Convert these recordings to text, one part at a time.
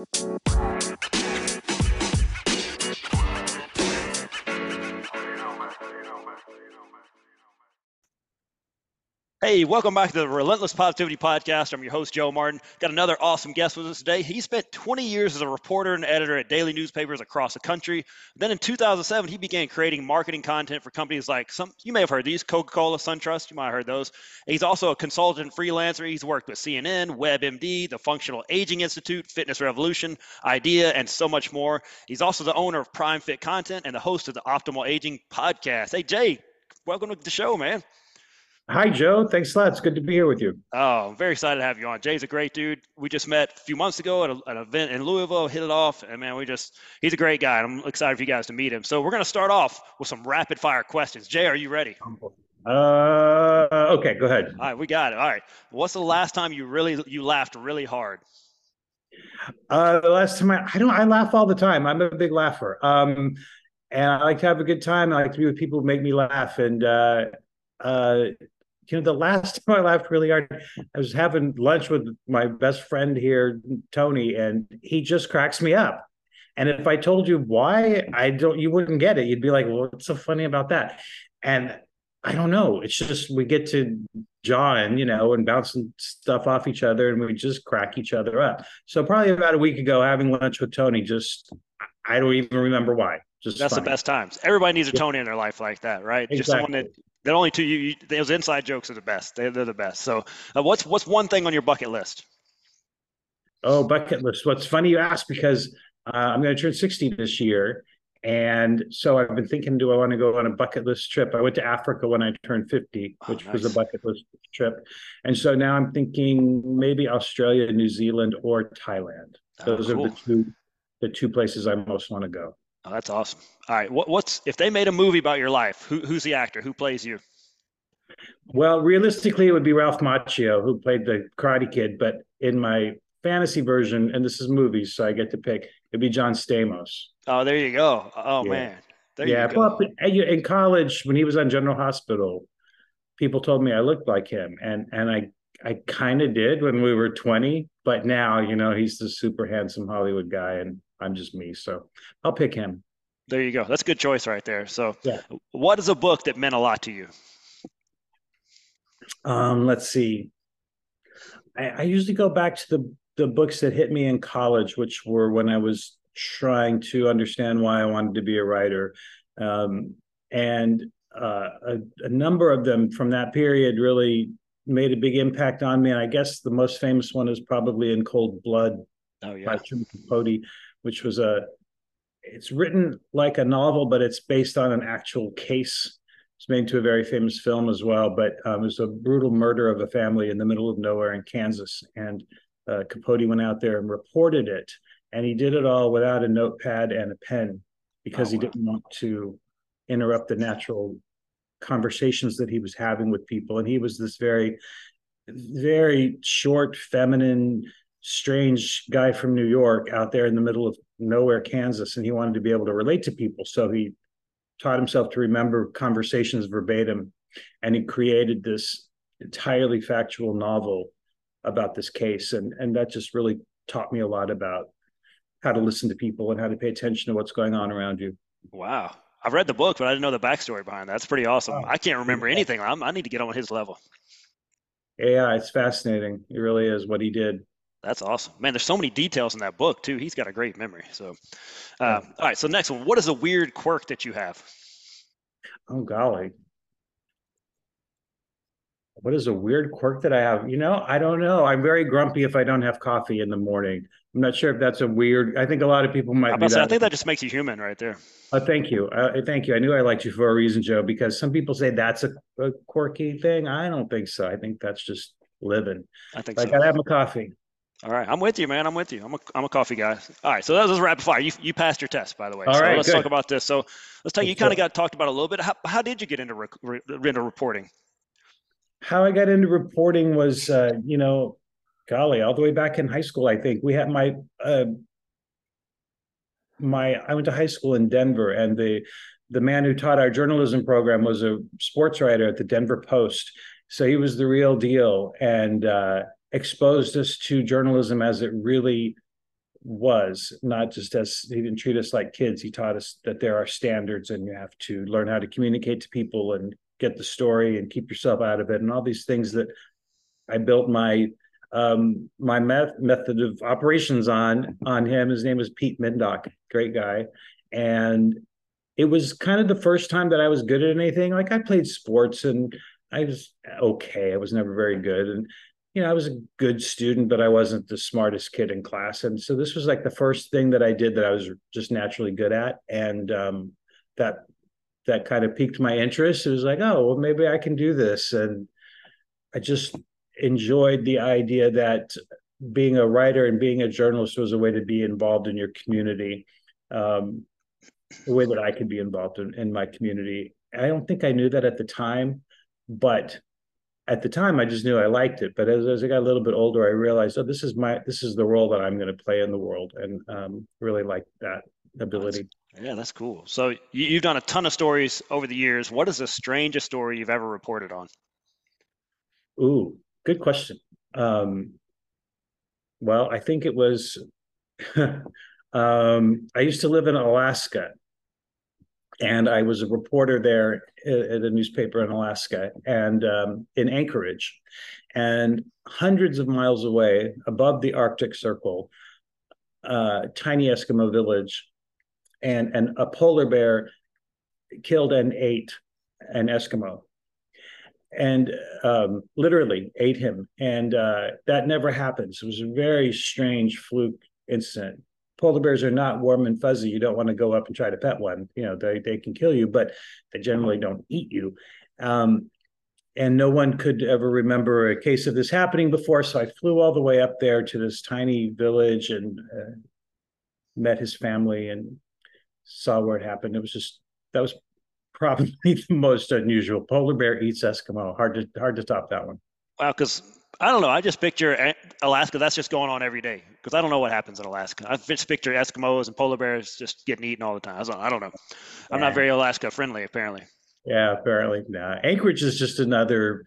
Música Hey, welcome back to the Relentless Positivity Podcast. I'm your host, Joe Martin. Got another awesome guest with us today. He spent 20 years as a reporter and editor at daily newspapers across the country. Then in 2007, he began creating marketing content for companies like some, you may have heard these Coca Cola, SunTrust, you might have heard those. He's also a consultant freelancer. He's worked with CNN, WebMD, the Functional Aging Institute, Fitness Revolution, IDEA, and so much more. He's also the owner of Prime Fit Content and the host of the Optimal Aging Podcast. Hey, Jay, welcome to the show, man. Hi, Joe. Thanks a lot. It's good to be here with you. Oh, I'm very excited to have you on. Jay's a great dude. We just met a few months ago at a, an event in Louisville, hit it off, and man, we just, he's a great guy. I'm excited for you guys to meet him. So we're going to start off with some rapid fire questions. Jay, are you ready? Uh, okay, go ahead. All right, we got it. All right. What's the last time you really, you laughed really hard? Uh, the last time I, I don't, I laugh all the time. I'm a big laugher. Um, and I like to have a good time. I like to be with people who make me laugh. And, uh, uh, you know, the last time I laughed really hard, I was having lunch with my best friend here, Tony, and he just cracks me up. And if I told you why, I don't, you wouldn't get it. You'd be like, well, what's so funny about that? And I don't know. It's just we get to jawing, you know, and bouncing stuff off each other, and we just crack each other up. So probably about a week ago, having lunch with Tony, just I don't even remember why. Just that's funny. the best times. Everybody needs a Tony in their life like that, right? Exactly. Just someone that the only two you, you those inside jokes are the best. They, they're the best. So, uh, what's what's one thing on your bucket list? Oh, bucket list. What's funny you ask because uh, I'm going to turn 60 this year. And so I've been thinking, do I want to go on a bucket list trip? I went to Africa when I turned 50, which oh, nice. was a bucket list trip. And so now I'm thinking maybe Australia, New Zealand, or Thailand. Those oh, cool. are the two the two places I most want to go. Oh, that's awesome. All right, what, what's if they made a movie about your life? Who, who's the actor? Who plays you? Well, realistically, it would be Ralph Macchio who played the Karate Kid, but in my fantasy version, and this is movies, so I get to pick. It'd be John Stamos. Oh, there you go. Oh Yeah. man, there yeah, you go. well, in college when he was on General Hospital, people told me I looked like him, and and I I kind of did when we were twenty, but now you know he's the super handsome Hollywood guy, and I'm just me, so I'll pick him. There you go. That's a good choice right there. So, Yeah. what is a book that meant a lot to you? Um, let's see. I, I usually go back to the the books that hit me in college, which were when I was trying to understand why I wanted to be a writer, um, and uh, a, a number of them from that period really made a big impact on me. And I guess the most famous one is probably In Cold Blood Oh yeah. by Truman Capote, which was a. It's written like a novel, but it's based on an actual case. It's made into a very famous film as well. But um, it was a brutal murder of a family in the middle of nowhere in Kansas, and uh, Capote went out there and reported it, and he did it all without a notepad and a pen because Oh, he didn't want to interrupt the natural conversations that he was having with people. And he was this very, very short, feminine, strange guy from New York out there in the middle of nowhere, Kansas, and he wanted to be able to relate to people. So he taught himself to remember conversations verbatim, and he created this entirely factual novel about this case, and and that just really taught me a lot about how to listen to people and how to pay attention to what's going on around you. Wow. I've read the book, but I didn't know the backstory behind that. That's pretty awesome. Oh, I can't remember anything. I'm, I need to get on his level. Yeah, it's fascinating. It really is what he did. That's awesome, man. There's so many details in that book too. He's got a great memory. So, uh, all right. So next one, what is a weird quirk that you have? Oh golly. What is a weird quirk that I have? You know, I don't know. I'm very grumpy if I don't have coffee in the morning. I'm not sure if that's a weird. I think a lot of people might be say, I think that just makes you human right there. Oh, thank you. Uh, thank you. I knew I liked you for a reason, Joe, because some people say that's a, a quirky thing. I don't think so. I think that's just living. I think I so. I gotta have my coffee. All right, I'm with you, man. I'm with you. I'm a, I'm a coffee guy. All right, so that was rapid fire. You, you passed your test, by the way. All so right, let's good. talk about this. So let's talk. You kind of got talked about a little bit. How, how did you get into rec- re, into reporting? How I got into reporting was, uh, you know, golly, all the way back in high school. I think we had my uh, my. I went to high school in Denver, and the the man who taught our journalism program was a sports writer at the Denver Post. So he was the real deal, and uh, exposed us to journalism as it really was not just as he didn't treat us like kids he taught us that there are standards and you have to learn how to communicate to people and get the story and keep yourself out of it and all these things that i built my um, my met- method of operations on on him. His name was pete mindock great guy. And it was kind of the first time that i was good at anything. Like i played sports and i was okay. I was never very good. And you know, I was a good student, but I wasn't the smartest kid in class. And so this was like the first thing that I did that I was just naturally good at. And um, that that kind of piqued my interest. It was like, oh, well, maybe I can do this. And I just enjoyed the idea that being a writer and being a journalist was a way to be involved in your community, um, a way that I could be involved in, in my community. I don't think I knew that at the time, but at the time I just knew I liked it. But as, as I got a little bit older, I realized, oh, this is my this is the role that I'm going to play in the world, and um, really like that ability. Yeah, that's cool. So you, have done a ton of stories over the years. What is the strangest story you've ever reported on? Ooh, good question. Um, well, I think it was. um, I used to live in Alaska, and I was a reporter there at a newspaper in Alaska and um, in Anchorage. And hundreds of miles away, above the Arctic Circle, uh, tiny Eskimo village, and, and a polar bear killed and ate an Eskimo. And um, literally ate him. And uh, that never happens. It was a very strange fluke incident polar bears are not warm and fuzzy. You don't want to go up and try to pet one. You know, they, they can kill you, but they generally don't eat you. Um, and no one could ever remember a case of this happening before. So I flew all the way up there to this tiny village and uh, met his family and saw where it happened. It was just that was probably the most unusual. Polar bear eats Eskimo. Hard to hard to top that one. Wow, because I don't know. I just picture Alaska. That's just going on every day because I don't know what happens in Alaska. I just picture Eskimos and polar bears just getting eaten all the time. I don't know. I'm yeah. not very Alaska friendly, apparently. Yeah, apparently. No. Anchorage is just another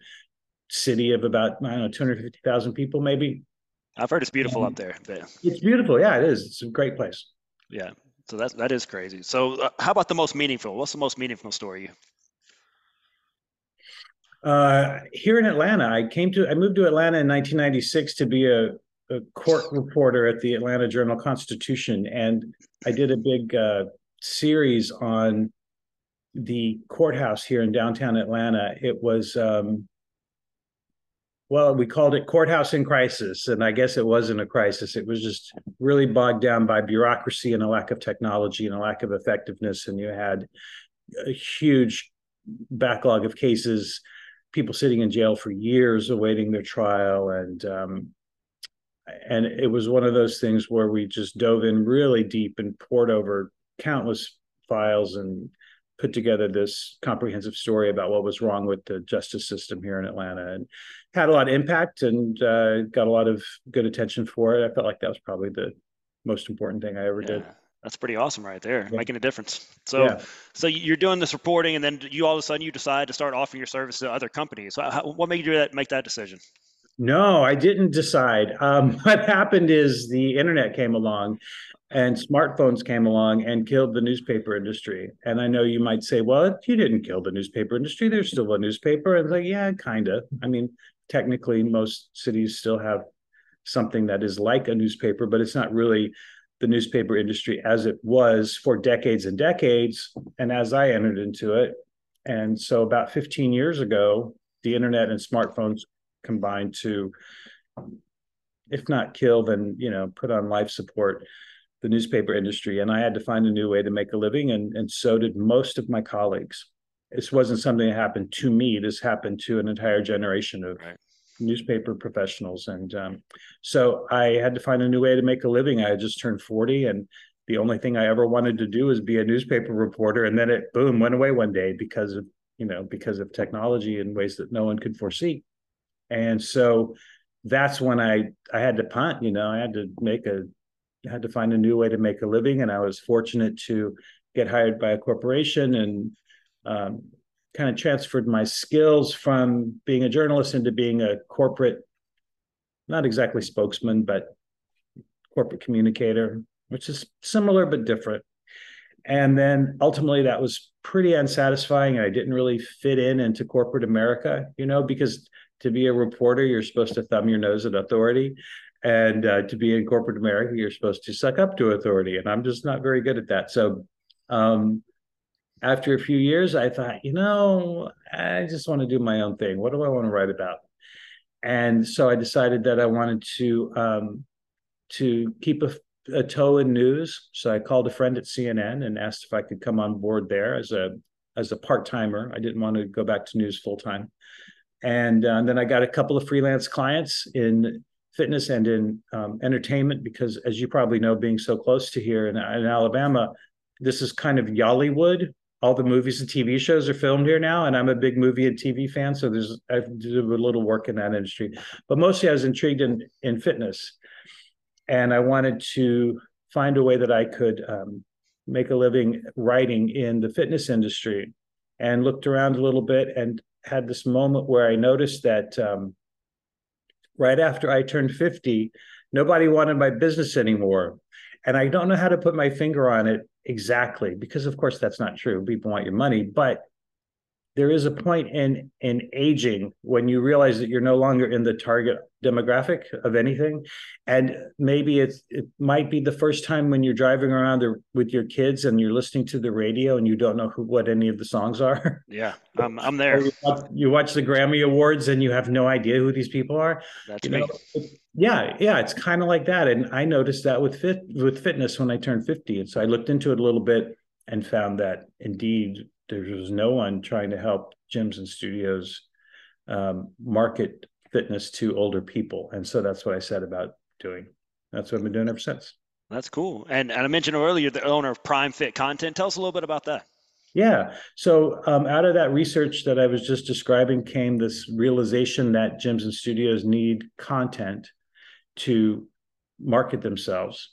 city of about I don't know 250,000 people, maybe. I've heard it's beautiful up there. But... It's beautiful. Yeah, it is. It's a great place. Yeah. So that that is crazy. So uh, how about the most meaningful? What's the most meaningful story uh, here in Atlanta, I came to I moved to Atlanta in 1996 to be a, a court reporter at the Atlanta Journal Constitution, and I did a big uh, series on the courthouse here in downtown Atlanta. It was um, well, we called it courthouse in crisis, and I guess it wasn't a crisis. It was just really bogged down by bureaucracy and a lack of technology and a lack of effectiveness, and you had a huge backlog of cases people sitting in jail for years awaiting their trial and um, and it was one of those things where we just dove in really deep and poured over countless files and put together this comprehensive story about what was wrong with the justice system here in Atlanta and had a lot of impact and uh, got a lot of good attention for it. I felt like that was probably the most important thing I ever yeah. did that's pretty awesome right there yeah. making a difference so yeah. so you're doing this reporting and then you all of a sudden you decide to start offering your service to other companies how, what made you do that make that decision no i didn't decide um, what happened is the internet came along and smartphones came along and killed the newspaper industry. And i know you might say well you didn't kill the newspaper industry there's still a newspaper. And like yeah kind of i mean technically most cities still have something that is like a newspaper but it's not really the newspaper industry as it was for decades and decades, and as I entered into it. And so, about 15 years ago, the internet and smartphones combined to, if not kill, then you know, put on life support the newspaper industry. And I had to find a new way to make a living, and and so did most of my colleagues. This wasn't something that happened to me. This happened to an entire generation of right newspaper professionals. And um, so I had to find a new way to make a living. I had just turned 40 and the only thing I ever wanted to do was be a newspaper reporter. And then it boom went away one day because of, you know, because of technology in ways that no one could foresee. And so that's when I I had to punt, you know, I had to make a had to find a new way to make a living. And I was fortunate to get hired by a corporation and um, kind of transferred my skills from being a journalist into being a corporate, not exactly spokesman, but corporate communicator, which is similar but different. And then ultimately, that was pretty unsatisfying. I didn't really fit in into corporate America, you know, because to be a reporter, you're supposed to thumb your nose at authority. And uh, to be in corporate America, you're supposed to suck up to authority. And I'm just not very good at that. So, um, after a few years, I thought, you know, I just want to do my own thing. What do I want to write about? And so I decided that I wanted to um, to keep a, a, toe in news. So I called a friend at CNN and asked if I could come on board there as a as a part timer. I didn't want to go back to news full time. And, uh, and, then I got a couple of freelance clients in fitness and in um, entertainment because, as you probably know, being so close to here in, in Alabama, this is kind of Y'allywood. All the movies and TV shows are filmed here now, and I'm a big movie and TV fan, so there's I do a little work in that industry. But mostly, I was intrigued in in fitness, and I wanted to find a way that I could um, make a living writing in the fitness industry, and looked around a little bit and had this moment where I noticed that um, right after I turned 50, nobody wanted my business anymore. And I don't know how to put my finger on it exactly because of course that's not true people want your money but there is a point in in aging when you realize that you're no longer in the target demographic of anything. And maybe it's it might be the first time when you're driving around the, with your kids and you're listening to the radio and you don't know who what any of the songs are. Yeah i'm, I'm there. You watch, you watch, the grammy awards and you have no idea who these people are. That's you me. yeah yeah it's kind of like that. And i noticed that with fit with fitness when i turned 50 and so i looked into it a little bit and found that indeed there was no one trying to help gyms and studios um, market fitness to older people. And so that's what i said about doing. That's what i've been doing ever since. That's cool. And, and i mentioned earlier the owner of prime fit content. Tell us a little bit about that. Yeah. So um, out of that research that I was just describing came this realization that gyms and studios need content to market themselves.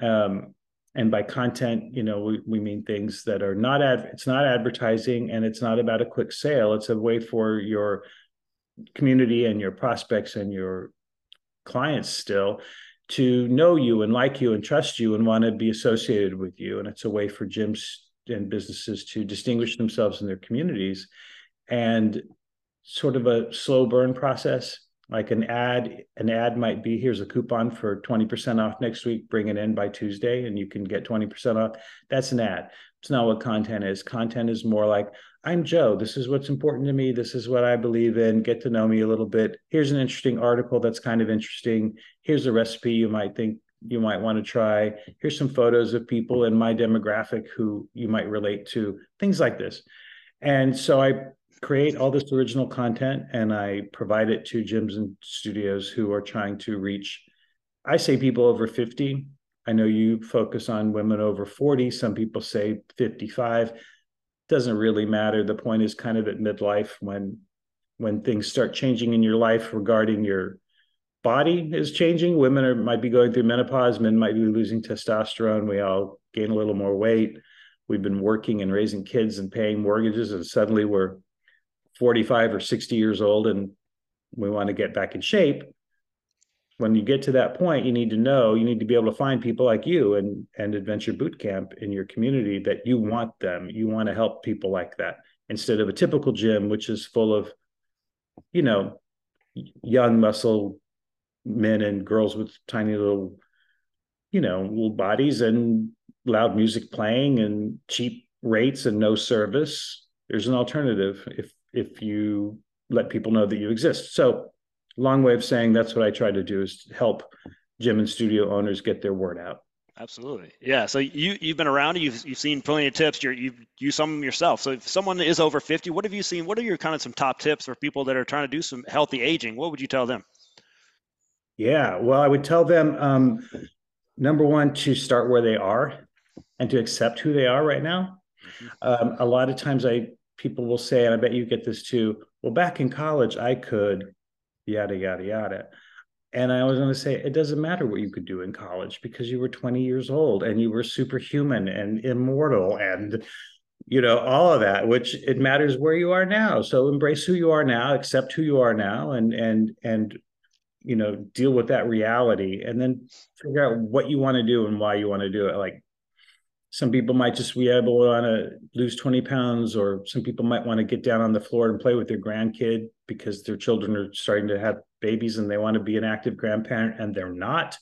Um, and by content, you know, we, we mean things that are not ad, it's not advertising and it's not about a quick sale. It's a way for your community and your prospects and your clients still to know you and like you and trust you and want to be associated with you. And it's a way for gyms and businesses to distinguish themselves in their communities and sort of a slow burn process like an ad an ad might be here's a coupon for 20% off next week. Bring it in by tuesday and you can get 20% off. That's an ad. It's not what content is. Content is more like i'm joe. This is what's important to me. This is what i believe in. Get to know me a little bit. Here's an interesting article that's kind of interesting. Here's a recipe you might think you might want to try. Here's some photos of people in my demographic who you might relate to. Things like this. And so i create all this original content and I provide it to gyms and studios who are trying to reach, I say people over 50. I know you focus on women over 40. Some people say 55. Doesn't really matter. The point is kind of at midlife when when things start changing in your life regarding your body is changing. Women are might be going through menopause, men might be losing testosterone. We all gain a little more weight. We've been working and raising kids and paying mortgages, and suddenly we're 45 or 60 years old and we want to get back in shape when you get to that point you need to know you need to be able to find people like you and and adventure boot camp in your community that you want them. You want to help people like that instead of a typical gym which is full of you know young muscle men and girls with tiny little you know little bodies and loud music playing and cheap rates and no service. There's an alternative. If if you let people know that you exist. So, long way of saying that's what I try to do is help gym and studio owners get their word out. Absolutely, yeah. So you you've been around, you've you've seen plenty of tips. You're, you've used some them yourself. So if someone is over fifty, what have you seen? What are your kind of some top tips for people that are trying to do some healthy aging? What would you tell them? Yeah, well, I would tell them um, number one to start where they are and to accept who they are right now. Mm-hmm. Um, a lot of times I people will say, and I bet you get this too, well, back in college, I could, yada, yada, yada. And I was going to say, it doesn't matter what you could do in college because you were 20 years old and you were superhuman and immortal and, you know, all of that, which it matters where you are now. So embrace who you are now, accept who you are now, and, and, and, you know deal with that reality and then figure out what you want to do and why you want to do it like some people might just be able to want to lose 20 pounds or some people might want to get down on the floor and play with their grandkid because their children are starting to have babies and they want to be an active grandparent and they're not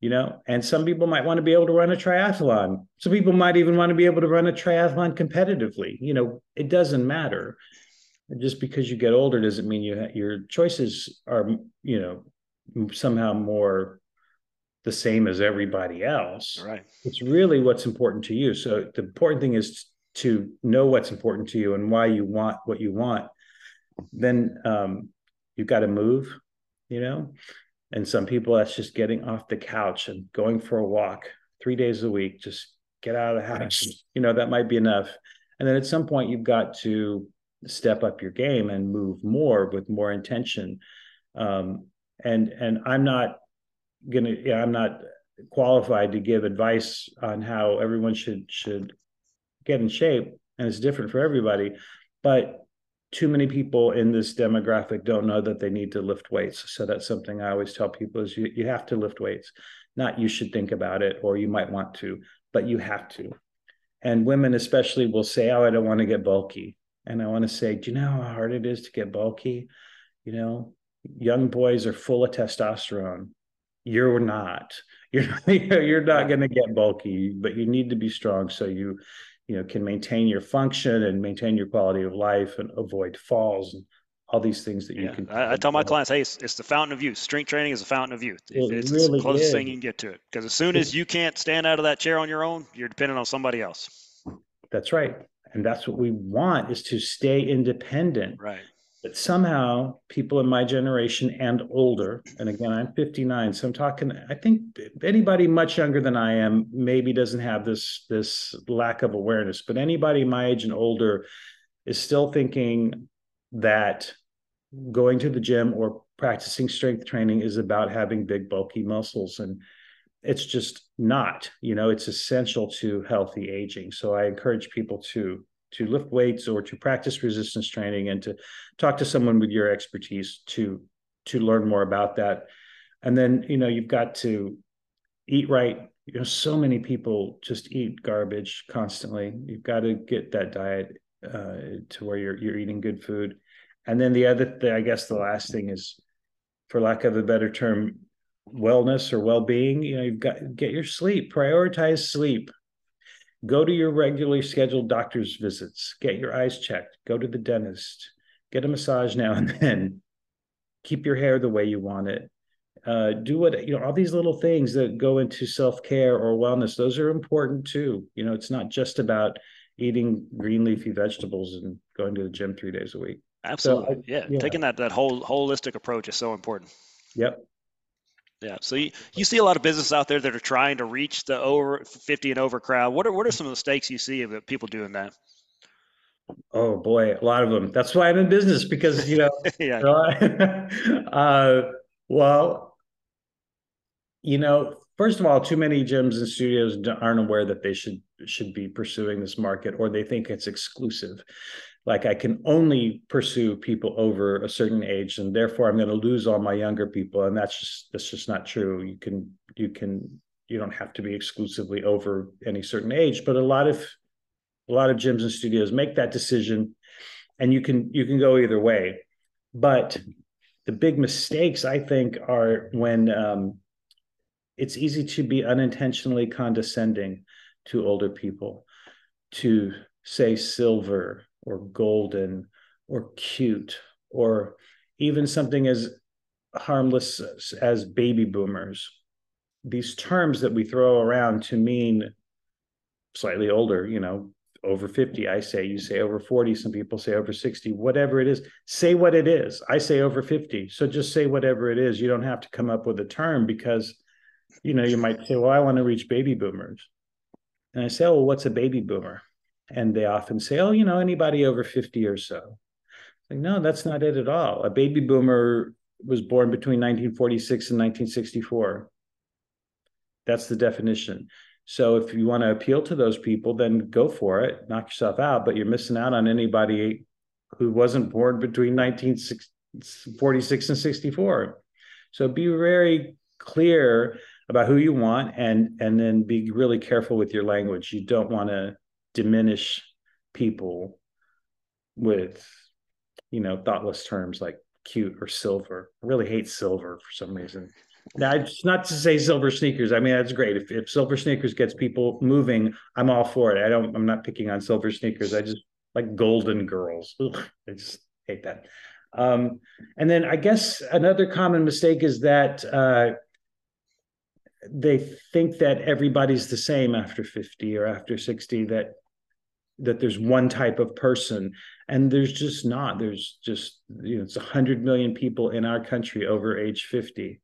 you know? And some people might want to be able to run a triathlon. Some people might even want to be able to run a triathlon competitively. You know it doesn't matter. Just because you get older doesn't mean you ha- your choices are you know somehow more the same as everybody else right. it's really what's important to you. So the important thing is to know what's important to you and why you want what you want. Then um, you've got to move you know? And some people that's just getting off the couch and going for a walk three days a week just get out of the house. You know that might be enough. And then at some point you've got to step up your game and move more with more intention. Um, and and i'm not gonna yeah i'm not qualified to give advice on how everyone should should get in shape and it's different for everybody but too many people in this demographic don't know that they need to lift weights so that's something i always tell people is you, you have to lift weights not you should think about it or you might want to but you have to and women especially will say oh i don't want to get bulky and I want to say, do you know how hard it is to get bulky? You know, young boys are full of testosterone. You're not. You're you're not going to get bulky, but you need to be strong so you, you know, can maintain your function and maintain your quality of life and avoid falls and all these things that you yeah. can. I, I, tell my clients, hey, it's, it's, the fountain of youth. Strength training is the fountain of youth. It it's really the closest is. thing you can get to it. Because as soon as you can't stand out of that chair on your own, you're dependent on somebody else. That's right and that's what we want is to stay independent right but somehow people in my generation and older and again i'm 59 so i'm talking i think anybody much younger than i am maybe doesn't have this this lack of awareness but anybody my age and older is still thinking that going to the gym or practicing strength training is about having big bulky muscles and it's just not you know it's essential to healthy aging. So i encourage people to to lift weights or to practice resistance training and to talk to someone with your expertise to to learn more about that. And then you know you've got to eat right. You know so many people just eat garbage constantly. You've got to get that diet uh, to where you're you're eating good food. And then the other thing i guess the last thing is for lack of a better term wellness or well-being. You know you've got get your sleep prioritize sleep go to your regularly scheduled doctor's visits. Get your eyes checked. Go to the dentist. Get a massage now and then. Keep your hair the way you want it. Uh, do what you know all these little things that go into self-care or wellness those are important too. You know it's not just about eating green leafy vegetables and going to the gym three days a week. Absolutely so I, yeah. yeah. Taking that that whole holistic approach is so important. Yep yeah. So you, you see a lot of businesses out there that are trying to reach the over 50 and over crowd. What are what are some of the mistakes you see of people doing that? Oh boy, a lot of them. That's why I'm in business because you know. yeah. uh, well, you know, first of all, too many gyms and studios aren't aware that they should should be pursuing this market, or they think it's exclusive like I can only pursue people over a certain age, and therefore I'm going to lose all my younger people, and that's just that's just not true. You can you can you don't have to be exclusively over any certain age, but a lot of a lot of gyms and studios make that decision, and you can you can go either way. But the big mistakes I think are when um, it's easy to be unintentionally condescending to older people, to say silver or golden or cute or even something as harmless as baby boomers. These terms that we throw around to mean slightly older you know over 50 i say you say over 40 some people say over 60 whatever it is say what it is. I say over 50 so just say whatever it is. You don't have to come up with a term because you know you might say well i want to reach baby boomers. And i say well, what's a baby boomer and they often say, "Oh, you know, anybody over fifty or so." Like, no, that's not it at all. A baby boomer was born between 1946 and 1964. That's the definition. So if you want to appeal to those people, then go for it, knock yourself out. But you're missing out on anybody who wasn't born between 1946 and 64. So be very clear about who you want and and then be really careful with your language. You don't want to diminish people with you know thoughtless terms like cute or silver. I really hate silver for some reason. It's not to say silver sneakers. I mean, that's great. If, if silver sneakers gets people moving, I'm all for it. I don't. I'm not picking on silver sneakers. I just like golden girls. Ugh, I just hate that. Um, and then I guess another common mistake is that uh, they think that everybody's the same after 50 or after 60. That that there's one type of person and there's just not. There's just you know it's 100 million people in our country over age 50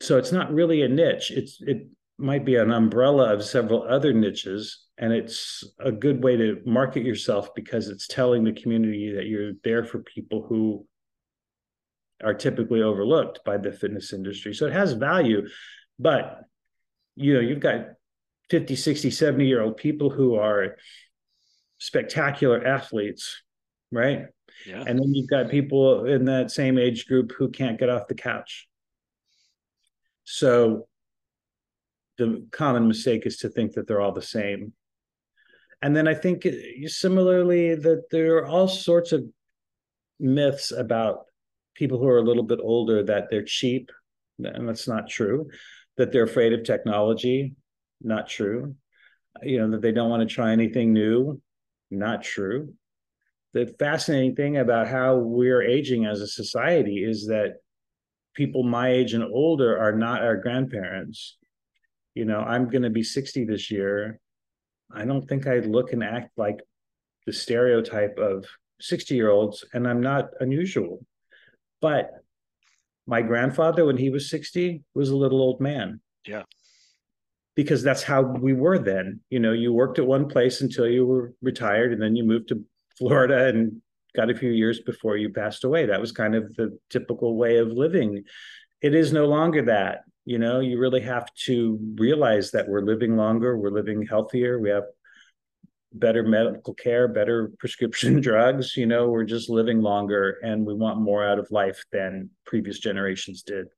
so it's not really a niche. It's it might be an umbrella of several other niches and it's a good way to market yourself because it's telling the community that you're there for people who are typically overlooked by the fitness industry. So it has value but you know you've got 50 60 70 year old people who are spectacular athletes right yeah. and then you've got people in that same age group who can't get off the couch so the common mistake is to think that they're all the same. And then I think uh, similarly that there are all sorts of myths about people who are a little bit older that they're cheap, and that's not true. That they're afraid of technology, not true. You know, that they don't want to try anything new, not true. The fascinating thing about how we're aging as a society is that people my age and older are not our grandparents. You know, I'm going to be 60 this year. I don't think I look and act like the stereotype of 60 year olds, and I'm not unusual. But my grandfather, when he was 60, was a little old man. Yeah. Because that's how we were then. You know, you worked at one place until you were retired, and then you moved to Florida and got a few years before you passed away. That was kind of the typical way of living. It is no longer that. You know, you really have to realize that we're living longer, we're living healthier, we have better medical care, better prescription drugs. You know, we're just living longer and we want more out of life than previous generations did.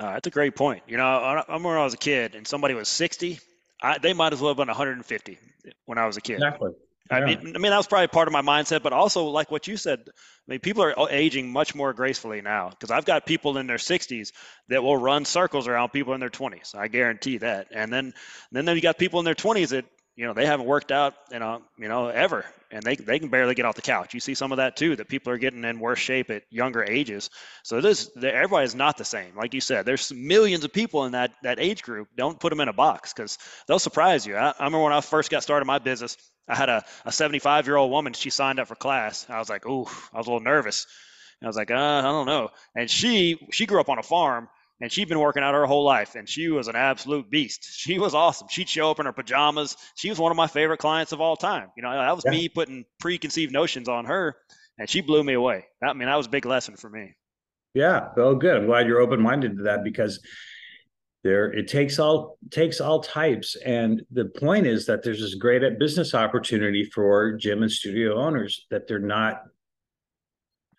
Uh, that's a great point. You know, I remember when I was a kid and somebody was 60, I, they might as well have been 150 when I was a kid. Exactly. I mean, I mean that was probably part of my mindset, but also like what you said. I mean, people are aging much more gracefully now because I've got people in their 60s that will run circles around people in their 20s. I guarantee that. And then, then then you got people in their 20s that you know they haven't worked out you know you know ever and they, they can barely get off the couch. You see some of that too that people are getting in worse shape at younger ages. So this everybody's not the same. Like you said there's millions of people in that that age group. Don't put them in a box because they'll surprise you. I, I remember when i first got started my business i had a, a 75 year old woman. She signed up for class. I was like ooh i was a little nervous. And i was like uh, i don't know. And she she grew up on a farm and she'd been working out her whole life and she was an absolute beast. She was awesome. She'd show up in her pajamas. She was one of my favorite clients of all time. You know that was yeah. me putting preconceived notions on her and she blew me away. I mean that was a big lesson for me. Yeah well good. I'm glad you're open-minded to that because there it takes all takes all types. And the point is that there's this great business opportunity for gym and studio owners that they're not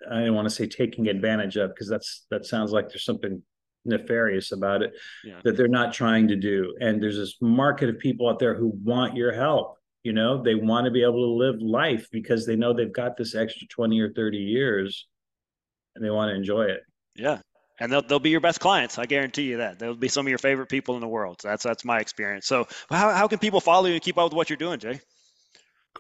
i don't want to say taking advantage of because that's that sounds like there's something nefarious about it yeah. that they're not trying to do. And there's this market of people out there who want your help. You know, they want to be able to live life because they know they've got this extra 20 or 30 years and they want to enjoy it. Yeah. And they'll, they'll be your best clients. I guarantee you that. They'll be some of your favorite people in the world. So that's that's my experience. So how, how can people follow you and keep up with what you're doing, Jay?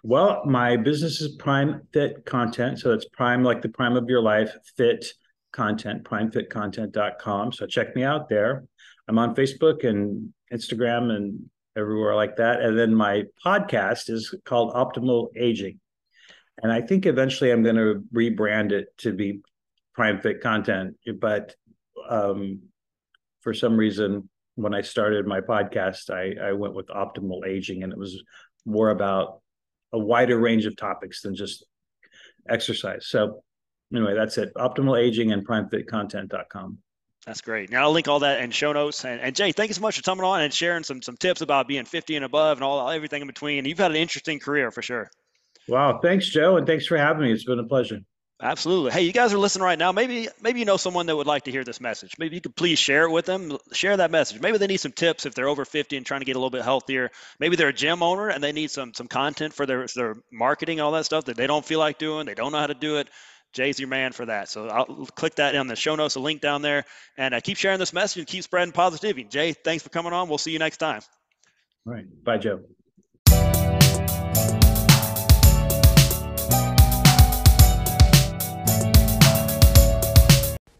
Well, my business is Prime Fit Content. So it's Prime like the prime of your life, fit content, primefitcontent.com. So check me out there. I'm on Facebook and Instagram and everywhere like that. And then my podcast is called Optimal Aging. And I think eventually I'm going to rebrand it to be Prime Fit Content. But um, for some reason, when I started my podcast, I, I went with Optimal Aging, and it was more about a wider range of topics than just exercise. So anyway, that's it. Optimal aging and primefitcontent.com. That's great. Now I'll link all that in show notes. And, and, Jay, thank you so much for coming on and sharing some some tips about being 50 and above and all everything in between. You've had an interesting career for sure. Wow. Thanks, Joe. And thanks for having me. It's been a pleasure. Absolutely. Hey, you guys are listening right now. Maybe maybe you know someone that would like to hear this message. Maybe you could please share it with them. Share that message. Maybe they need some tips if they're over 50 and trying to get a little bit healthier. Maybe they're a gym owner and they need some some content for their their marketing, all that stuff that they don't feel like doing. They don't know how to do it. Jay's your man for that. So I'll click that in the show notes, a link down there, and uh, keep sharing this message and keep spreading positivity. Jay, thanks for coming on. We'll see you next time. All right. Bye, Joe.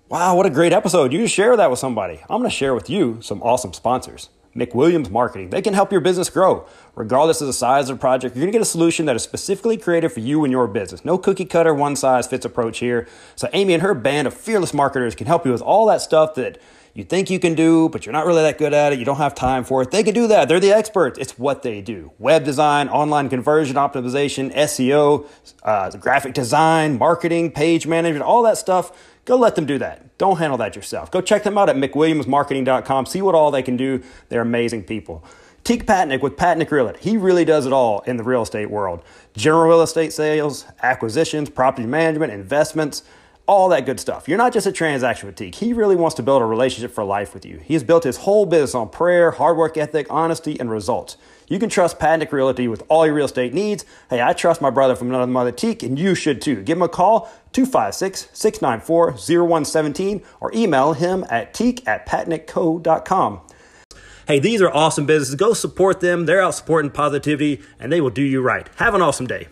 Wow, what a great episode. You just share that with somebody. I'm going to share with you some awesome sponsors. McWilliams Marketing. They can help your business grow. Regardless of the size of the project, you're going to get a solution that is specifically created for you and your business. No cookie cutter, one size fits approach here. So, Amy and her band of fearless marketers can help you with all that stuff that you think you can do, but you're not really that good at it. You don't have time for it. They can do that. They're the experts. It's what they do web design, online conversion optimization, SEO, uh, graphic design, marketing, page management, all that stuff Go let them do that. Don't handle that yourself. Go check them out at mcwilliamsmarketing.com. See what all they can do. They're amazing people. Teek Patnaik with Patnaik Realty. He really does it all in the real estate world. General real estate sales, acquisitions, property management, investments, all that good stuff. You're not just a transaction with Teek. He really wants to build a relationship for life with you. He has built his whole business on prayer, hard work ethic, honesty, and results. You can trust Patnaik Realty with all your real estate needs. Hey, I trust my brother from another mother Teek, and you should too. Give him a call, 256 694 0117, or email him at Teek at patnaikco.com. Hey, these are awesome businesses. Go support them. They're out supporting positivity, and they will do you right. Have an awesome day.